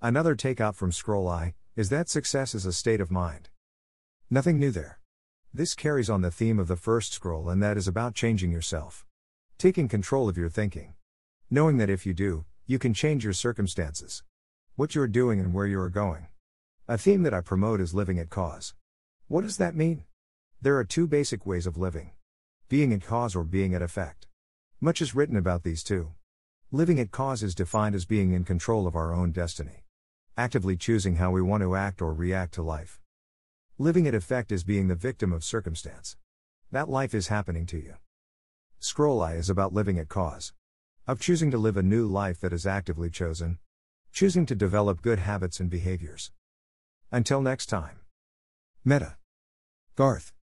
Another takeout from Scroll I is that success is a state of mind. Nothing new there. This carries on the theme of the first scroll, and that is about changing yourself. Taking control of your thinking. Knowing that if you do, you can change your circumstances. What you are doing and where you are going. A theme that I promote is living at cause. What does that mean? There are two basic ways of living being at cause or being at effect. Much is written about these two. Living at cause is defined as being in control of our own destiny, actively choosing how we want to act or react to life. Living at effect is being the victim of circumstance. That life is happening to you. Scroll I is about living at cause. Of choosing to live a new life that is actively chosen. Choosing to develop good habits and behaviors. Until next time. Meta. Garth.